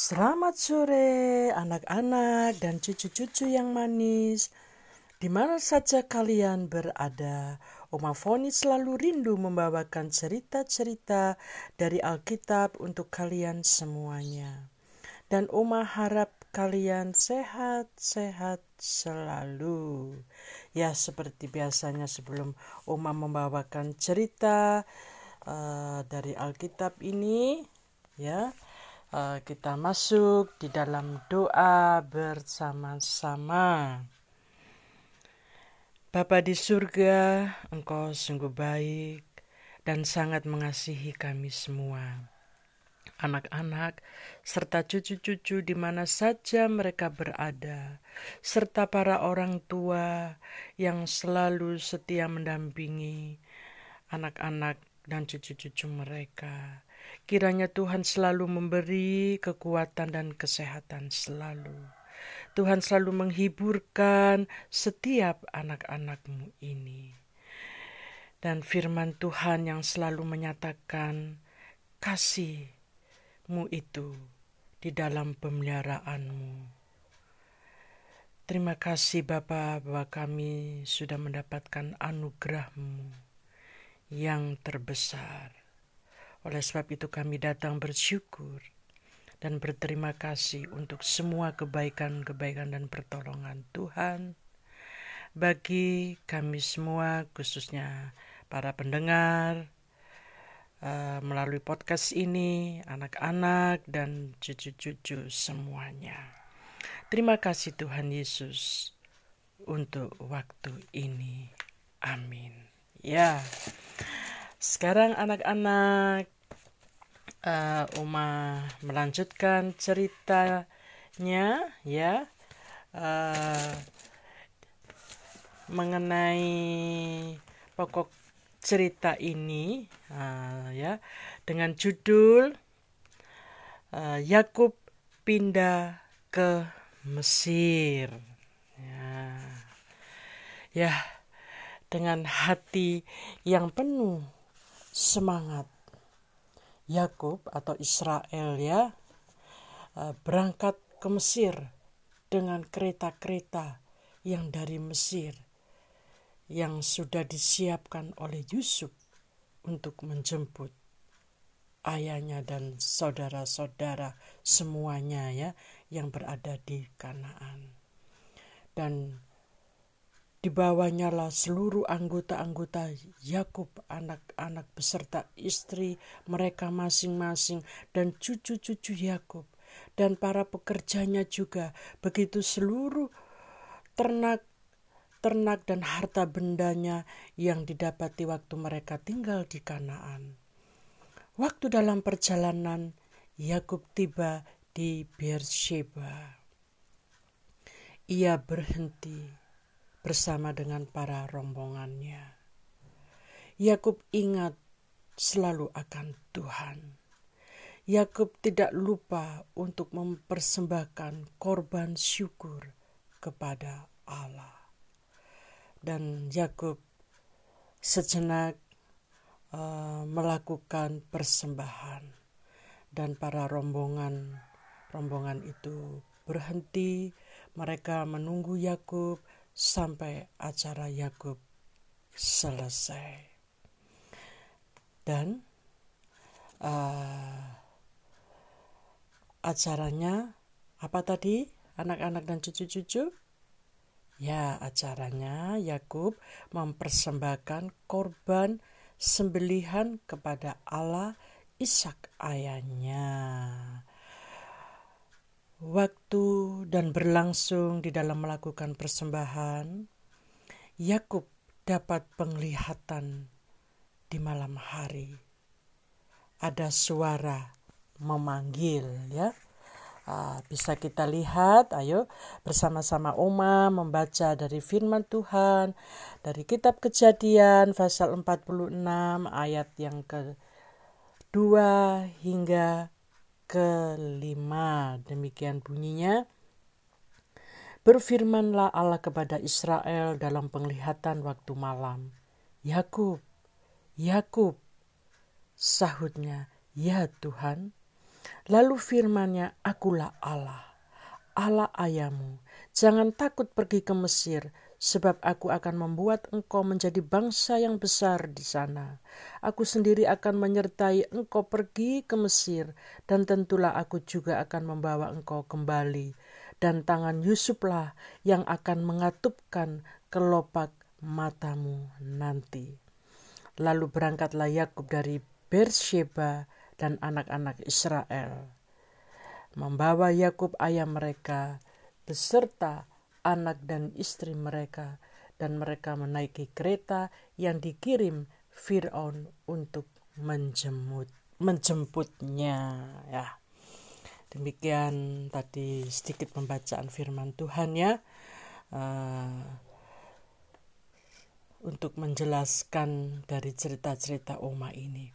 Selamat sore anak-anak dan cucu-cucu yang manis. Di mana saja kalian berada, Oma Foni selalu rindu membawakan cerita-cerita dari Alkitab untuk kalian semuanya. Dan Oma harap kalian sehat-sehat selalu. Ya, seperti biasanya sebelum Oma membawakan cerita uh, dari Alkitab ini, ya kita masuk di dalam doa bersama-sama. Bapa di surga, Engkau sungguh baik dan sangat mengasihi kami semua. Anak-anak serta cucu-cucu di mana saja mereka berada, serta para orang tua yang selalu setia mendampingi anak-anak dan cucu-cucu mereka. Kiranya Tuhan selalu memberi kekuatan dan kesehatan selalu. Tuhan selalu menghiburkan setiap anak-anakmu ini. Dan firman Tuhan yang selalu menyatakan kasihmu itu di dalam pemeliharaanmu. Terima kasih Bapa bahwa kami sudah mendapatkan anugerahmu yang terbesar. Oleh sebab itu kami datang bersyukur dan berterima kasih untuk semua kebaikan-kebaikan dan pertolongan Tuhan bagi kami semua khususnya para pendengar uh, melalui podcast ini, anak-anak dan cucu-cucu semuanya. Terima kasih Tuhan Yesus untuk waktu ini. Amin. Ya. Sekarang anak-anak uh, Uma melanjutkan ceritanya ya uh, mengenai pokok cerita ini uh, ya dengan judul uh, Yakub pindah ke Mesir. Ya. Ya, dengan hati yang penuh semangat Yakub atau Israel ya eh, berangkat ke Mesir dengan kereta-kereta yang dari Mesir yang sudah disiapkan oleh Yusuf untuk menjemput ayahnya dan saudara-saudara semuanya ya yang berada di Kanaan. Dan Dibawanya lah seluruh anggota-anggota Yakub, anak-anak beserta istri mereka masing-masing dan cucu-cucu Yakub dan para pekerjanya juga. Begitu seluruh ternak ternak dan harta bendanya yang didapati waktu mereka tinggal di Kanaan. Waktu dalam perjalanan Yakub tiba di Beersheba. Ia berhenti bersama dengan para rombongannya. Yakub ingat selalu akan Tuhan. Yakub tidak lupa untuk mempersembahkan korban syukur kepada Allah. Dan Yakub sejenak uh, melakukan persembahan dan para rombongan rombongan itu berhenti mereka menunggu Yakub sampai acara Yakub selesai. Dan uh, acaranya apa tadi anak-anak dan cucu-cucu? Ya, acaranya Yakub mempersembahkan korban sembelihan kepada Allah Ishak ayahnya waktu dan berlangsung di dalam melakukan persembahan, Yakub dapat penglihatan di malam hari. Ada suara memanggil ya. Uh, bisa kita lihat, ayo bersama-sama Oma membaca dari firman Tuhan dari kitab Kejadian pasal 46 ayat yang kedua hingga kelima. Demikian bunyinya. Berfirmanlah Allah kepada Israel dalam penglihatan waktu malam. Yakub, Yakub, sahutnya, ya Tuhan. Lalu firmannya, akulah Allah, Allah ayahmu. Jangan takut pergi ke Mesir, sebab aku akan membuat engkau menjadi bangsa yang besar di sana. Aku sendiri akan menyertai engkau pergi ke Mesir, dan tentulah aku juga akan membawa engkau kembali. Dan tangan Yusuflah yang akan mengatupkan kelopak matamu nanti. Lalu berangkatlah Yakub dari Bersheba dan anak-anak Israel. Membawa Yakub ayah mereka beserta anak dan istri mereka, dan mereka menaiki kereta yang dikirim Fir'aun untuk menjemput menjemputnya ya. Demikian tadi sedikit pembacaan firman Tuhan ya. Uh, untuk menjelaskan dari cerita-cerita Oma ini.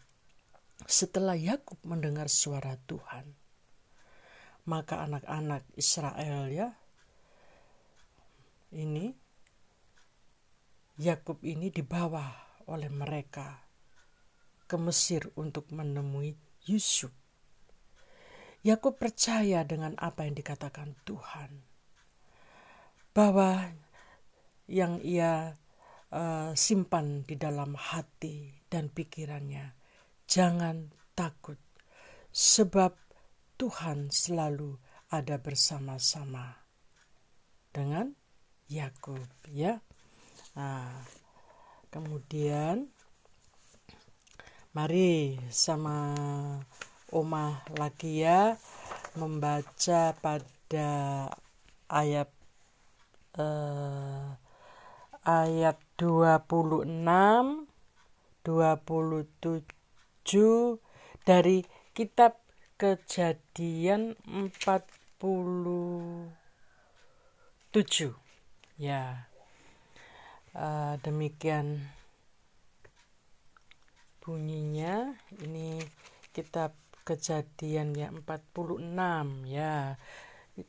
Setelah Yakub mendengar suara Tuhan, maka anak-anak Israel ya ini Yakub ini dibawa oleh mereka ke Mesir untuk menemui Yusuf. Yakub percaya dengan apa yang dikatakan Tuhan bahwa yang ia uh, simpan di dalam hati dan pikirannya, jangan takut, sebab Tuhan selalu ada bersama-sama dengan Yakub ya. Nah, kemudian mari sama Oma lagi ya membaca pada ayat eh, ayat 26 27 dari kitab Kejadian 47 Ya, uh, demikian bunyinya. Ini kitab kejadian ya 46 ya.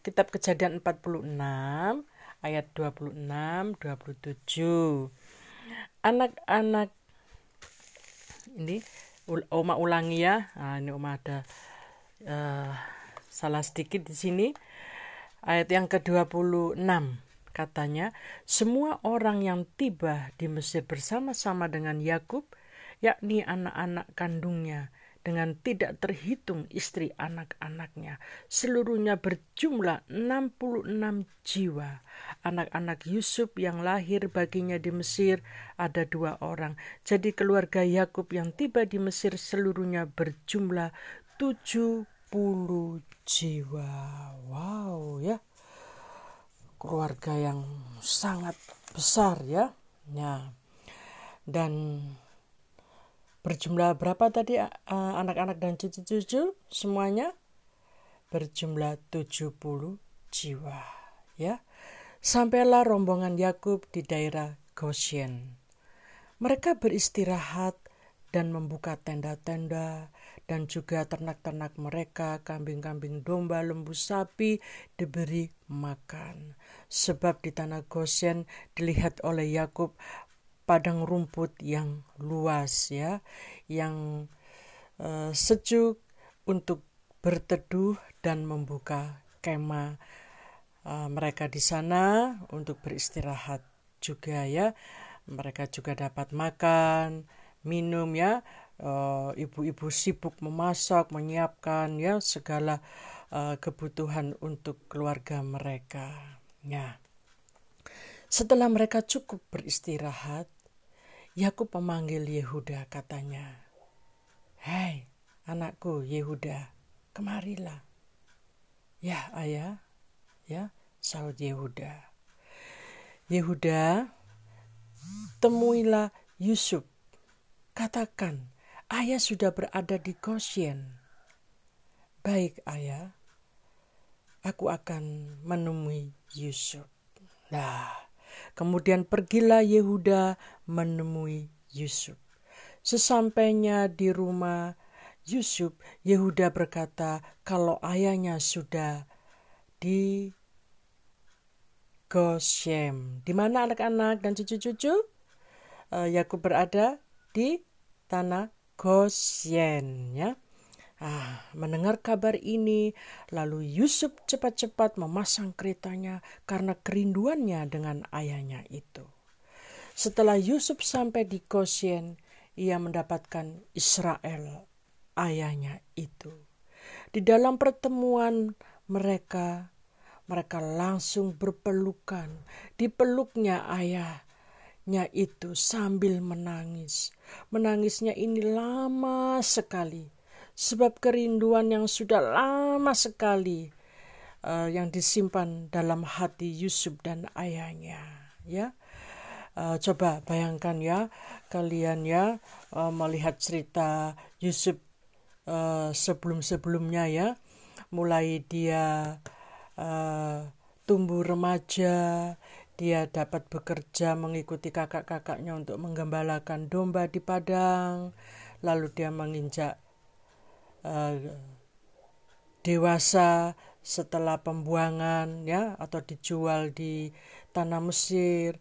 Kitab kejadian 46 ayat 26 27. Anak-anak ini Oma ulangi ya. Nah, ini Oma ada uh, salah sedikit di sini. Ayat yang ke-26 Katanya, semua orang yang tiba di Mesir bersama-sama dengan Yakub, yakni anak-anak kandungnya, dengan tidak terhitung istri anak-anaknya. Seluruhnya berjumlah 66 jiwa. Anak-anak Yusuf yang lahir baginya di Mesir ada dua orang. Jadi keluarga Yakub yang tiba di Mesir seluruhnya berjumlah 70 jiwa. Wow ya keluarga yang sangat besar ya. Ya. Dan berjumlah berapa tadi eh, anak-anak dan cucu-cucu semuanya berjumlah 70 jiwa ya. Sampailah rombongan Yakub di daerah Goshen. Mereka beristirahat dan membuka tenda-tenda dan juga ternak-ternak mereka, kambing-kambing domba, lembu sapi diberi makan sebab di tanah Goshen dilihat oleh Yakub padang rumput yang luas ya, yang uh, sejuk untuk berteduh dan membuka kemah uh, mereka di sana untuk beristirahat juga ya. Mereka juga dapat makan, minum ya. Eh, ibu-ibu uh, sibuk memasak, menyiapkan ya segala uh, kebutuhan untuk keluarga mereka. Ya. Setelah mereka cukup beristirahat, Yakub memanggil Yehuda katanya, Hei anakku Yehuda, kemarilah. Ya ayah, ya saud Yehuda. Yehuda, temuilah Yusuf. Katakan, ayah sudah berada di Goshen. Baik ayah, aku akan menemui Yusuf. Nah, kemudian pergilah Yehuda menemui Yusuf. Sesampainya di rumah Yusuf, Yehuda berkata kalau ayahnya sudah di Goshem. Di mana anak-anak dan cucu-cucu? Uh, Yakub berada di tanah Goshen ya. Ah, mendengar kabar ini, lalu Yusuf cepat-cepat memasang keretanya karena kerinduannya dengan ayahnya itu. Setelah Yusuf sampai di Goshen, ia mendapatkan Israel, ayahnya itu. Di dalam pertemuan mereka, mereka langsung berpelukan. Dipeluknya ayahnya itu sambil menangis. Menangisnya ini lama sekali. Sebab kerinduan yang sudah lama sekali uh, yang disimpan dalam hati Yusuf dan ayahnya ya. Uh, coba bayangkan ya kalian ya uh, melihat cerita Yusuf uh, sebelum-sebelumnya ya. Mulai dia uh, tumbuh remaja dia dapat bekerja mengikuti kakak-kakaknya untuk menggembalakan domba di padang lalu dia menginjak uh, dewasa setelah pembuangan ya atau dijual di tanah Mesir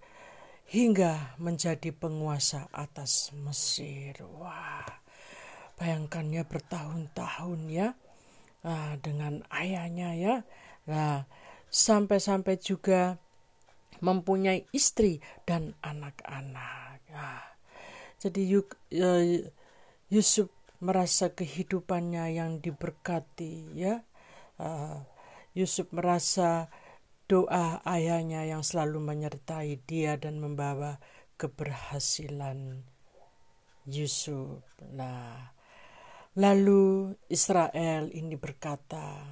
hingga menjadi penguasa atas Mesir. Wah, bayangkannya bertahun-tahun ya nah, dengan ayahnya ya. Nah, sampai-sampai juga mempunyai istri dan anak-anak. Nah, jadi eh, Yusuf merasa kehidupannya yang diberkati ya. Uh, Yusuf merasa doa ayahnya yang selalu menyertai dia dan membawa keberhasilan Yusuf. Nah lalu Israel ini berkata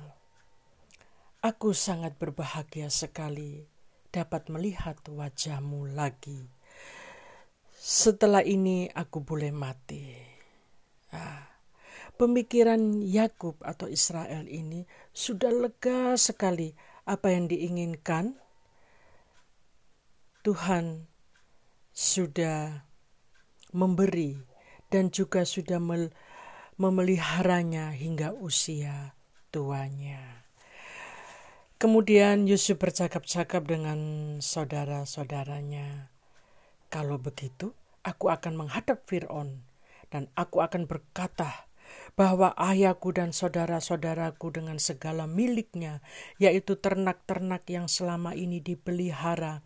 aku sangat berbahagia sekali dapat melihat wajahmu lagi setelah ini aku boleh mati Nah, pemikiran Yakub atau Israel ini sudah lega sekali apa yang diinginkan. Tuhan sudah memberi dan juga sudah memeliharanya hingga usia tuanya. Kemudian Yusuf bercakap-cakap dengan saudara-saudaranya. Kalau begitu, aku akan menghadap Fir'aun dan aku akan berkata bahwa ayahku dan saudara-saudaraku dengan segala miliknya, yaitu ternak-ternak yang selama ini dipelihara,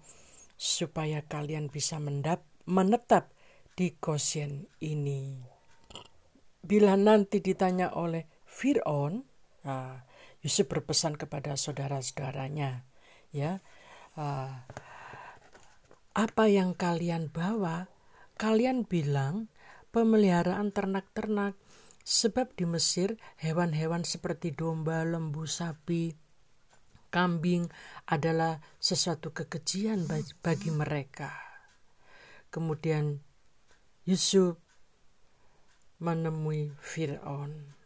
supaya kalian bisa mendap menetap di Goshen ini. Bila nanti ditanya oleh Fir'aun, nah, Yusuf berpesan kepada saudara-saudaranya, ya, uh, apa yang kalian bawa, kalian bilang pemeliharaan ternak-ternak, sebab di Mesir hewan-hewan seperti domba, lembu, sapi, kambing adalah sesuatu kekejian bagi mereka. Kemudian Yusuf menemui Fir'aun.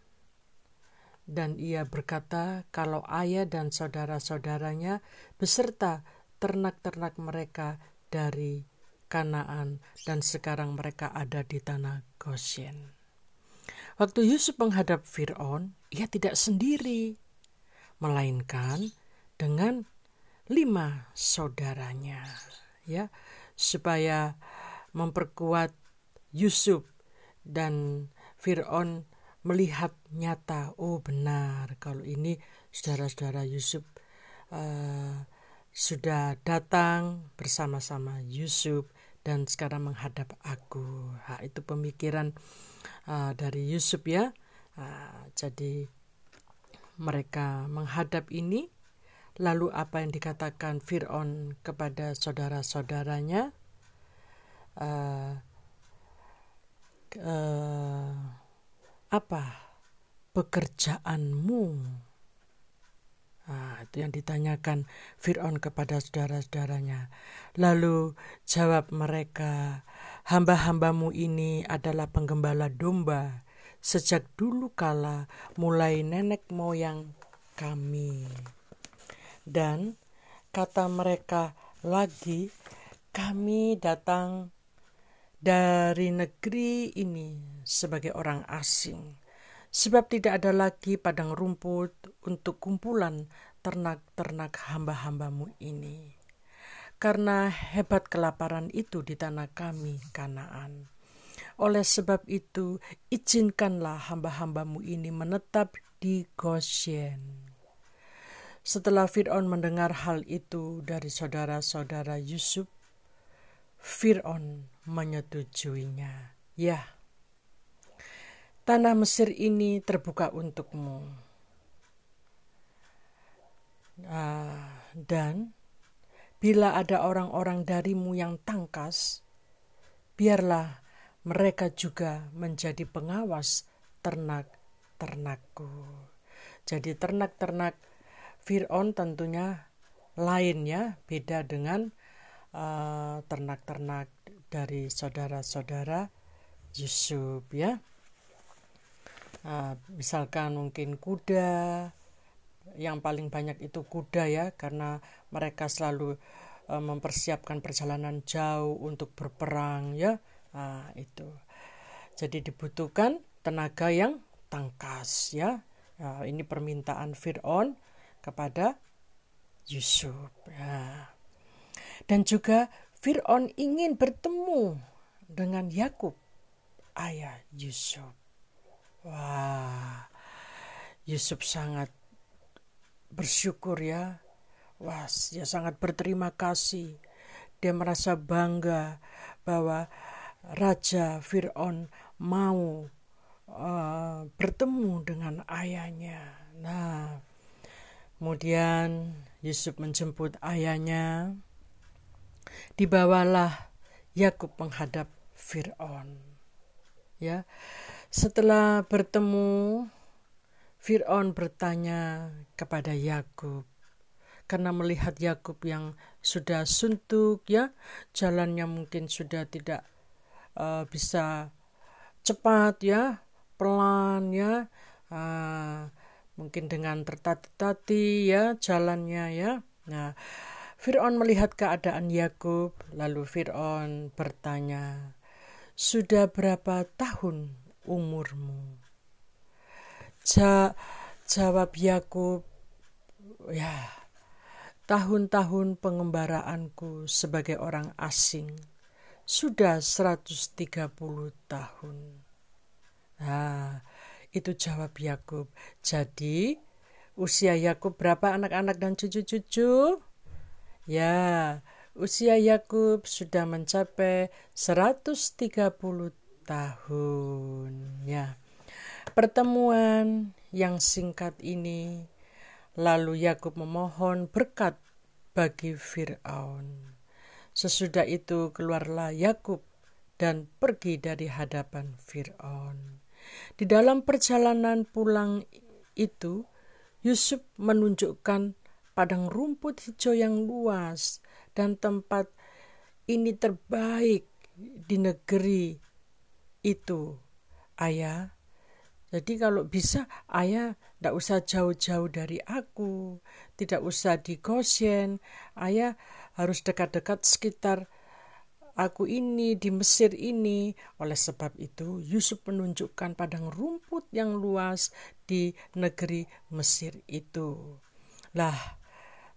Dan ia berkata kalau ayah dan saudara-saudaranya beserta ternak-ternak mereka dari Kanaan dan sekarang mereka ada di tanah Goshen. Waktu Yusuf menghadap Fir'aun, ia tidak sendiri, melainkan dengan lima saudaranya, ya, supaya memperkuat Yusuf dan Fir'aun melihat nyata, oh benar, kalau ini saudara-saudara Yusuf uh, sudah datang bersama-sama Yusuf dan sekarang menghadap aku. Ha, itu pemikiran uh, dari Yusuf ya. Uh, jadi mereka menghadap ini lalu apa yang dikatakan Fir'aun kepada saudara-saudaranya uh, uh, apa pekerjaanmu Nah, itu yang ditanyakan Fir'aun kepada saudara-saudaranya. Lalu jawab mereka, hamba-hambamu ini adalah penggembala domba sejak dulu kala mulai nenek moyang kami. Dan kata mereka lagi, kami datang dari negeri ini sebagai orang asing sebab tidak ada lagi padang rumput untuk kumpulan ternak-ternak hamba-hambamu ini. Karena hebat kelaparan itu di tanah kami, Kanaan. Oleh sebab itu, izinkanlah hamba-hambamu ini menetap di Goshen. Setelah Fir'aun mendengar hal itu dari saudara-saudara Yusuf, Fir'aun menyetujuinya. Ya, tanah Mesir ini terbuka untukmu. Uh, dan bila ada orang-orang darimu yang tangkas, biarlah mereka juga menjadi pengawas ternak-ternakku. Jadi ternak-ternak Fir'aun tentunya lain ya, beda dengan ternak-ternak uh, dari saudara-saudara Yusuf ya. Uh, misalkan mungkin kuda, yang paling banyak itu kuda ya, karena mereka selalu uh, mempersiapkan perjalanan jauh untuk berperang ya. Uh, itu. Jadi dibutuhkan tenaga yang tangkas ya. Uh, ini permintaan Fir'aun kepada Yusuf. Ya. Dan juga Fir'aun ingin bertemu dengan Yakub, ayah Yusuf. Wah, Yusuf sangat bersyukur ya. Wah, dia sangat berterima kasih. Dia merasa bangga bahwa Raja Fir'aun mau uh, bertemu dengan ayahnya. Nah, Kemudian Yusuf menjemput ayahnya. Dibawalah Yakub menghadap Fir'aun. Ya. Setelah bertemu, Fir'aun bertanya kepada Yakub karena melihat Yakub yang sudah suntuk ya, jalannya mungkin sudah tidak uh, bisa cepat ya, pelan ya. Uh, mungkin dengan tertati-tati ya jalannya ya. Nah, Fir'aun melihat keadaan Yakub, lalu Fir'aun bertanya, "Sudah berapa tahun umurmu?" Ja, jawab Yakub, "Ya, tahun-tahun pengembaraanku sebagai orang asing sudah 130 tahun." Nah, itu jawab Yakub. Jadi, usia Yakub berapa anak-anak dan cucu-cucu? Ya, usia Yakub sudah mencapai 130 tahun. Ya. Pertemuan yang singkat ini lalu Yakub memohon berkat bagi Firaun. Sesudah itu keluarlah Yakub dan pergi dari hadapan Firaun. Di dalam perjalanan pulang itu, Yusuf menunjukkan padang rumput hijau yang luas dan tempat ini terbaik di negeri itu. Ayah, jadi kalau bisa ayah tidak usah jauh-jauh dari aku, tidak usah di Goshen, ayah harus dekat-dekat sekitar aku ini di Mesir ini. Oleh sebab itu, Yusuf menunjukkan padang rumput yang luas di negeri Mesir itu. Lah,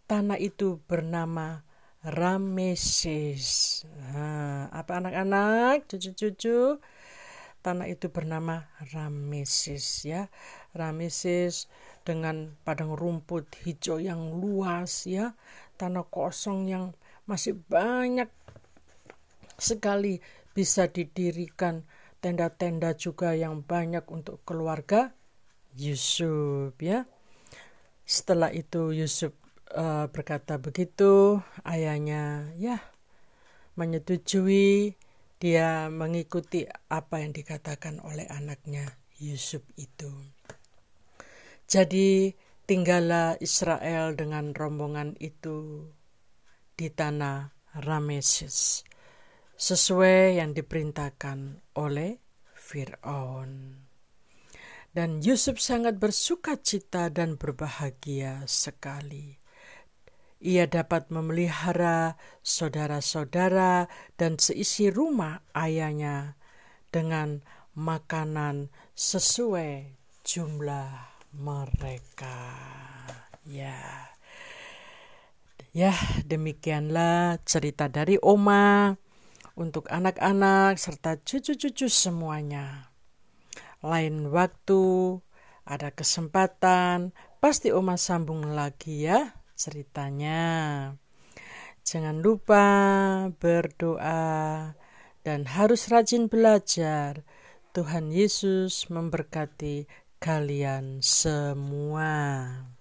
tanah itu bernama Rameses. Nah, apa anak-anak, cucu-cucu? Tanah itu bernama Rameses ya. Rameses dengan padang rumput hijau yang luas ya. Tanah kosong yang masih banyak sekali bisa didirikan tenda-tenda juga yang banyak untuk keluarga Yusuf ya. Setelah itu Yusuf uh, berkata begitu, ayahnya ya menyetujui dia mengikuti apa yang dikatakan oleh anaknya Yusuf itu. Jadi tinggallah Israel dengan rombongan itu di tanah Rameses sesuai yang diperintahkan oleh Firaun. Dan Yusuf sangat bersuka cita dan berbahagia sekali. Ia dapat memelihara saudara-saudara dan seisi rumah ayahnya dengan makanan sesuai jumlah mereka. Ya. Ya, demikianlah cerita dari Oma untuk anak-anak serta cucu-cucu semuanya. Lain waktu, ada kesempatan, pasti Oma sambung lagi ya ceritanya. Jangan lupa berdoa dan harus rajin belajar. Tuhan Yesus memberkati kalian semua.